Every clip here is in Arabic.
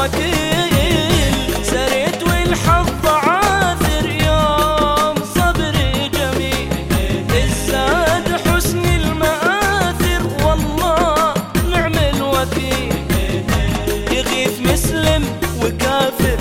وكيل سريت والحظ عاثر يوم صبري جميل. الزاد حسن المآثر والله نعم الوكيل. يغيث مسلم وكافر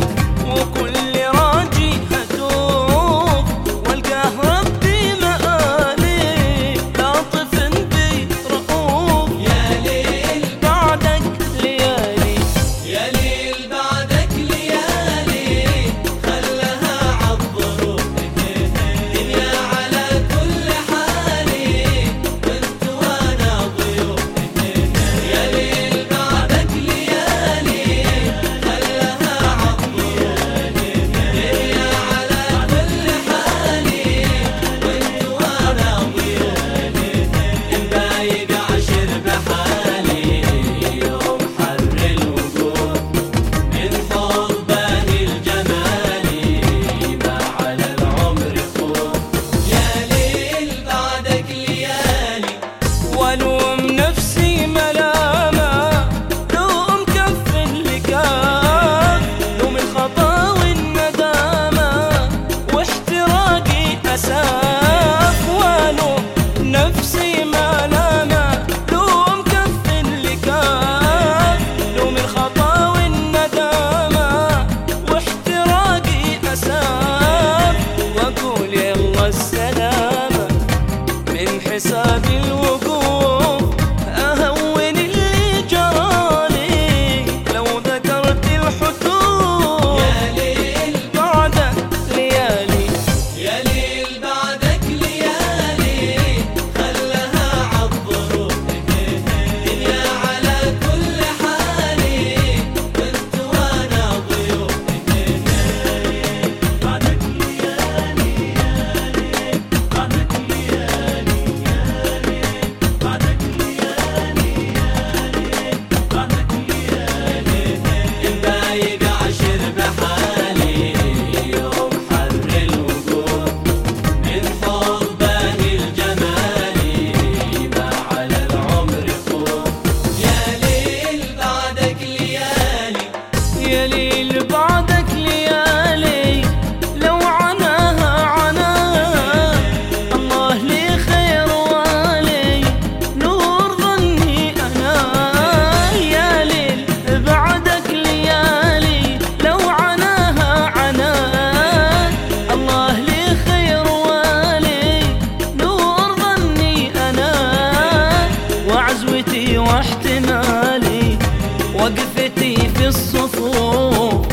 الصفوف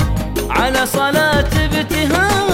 على صلاة ابتهام.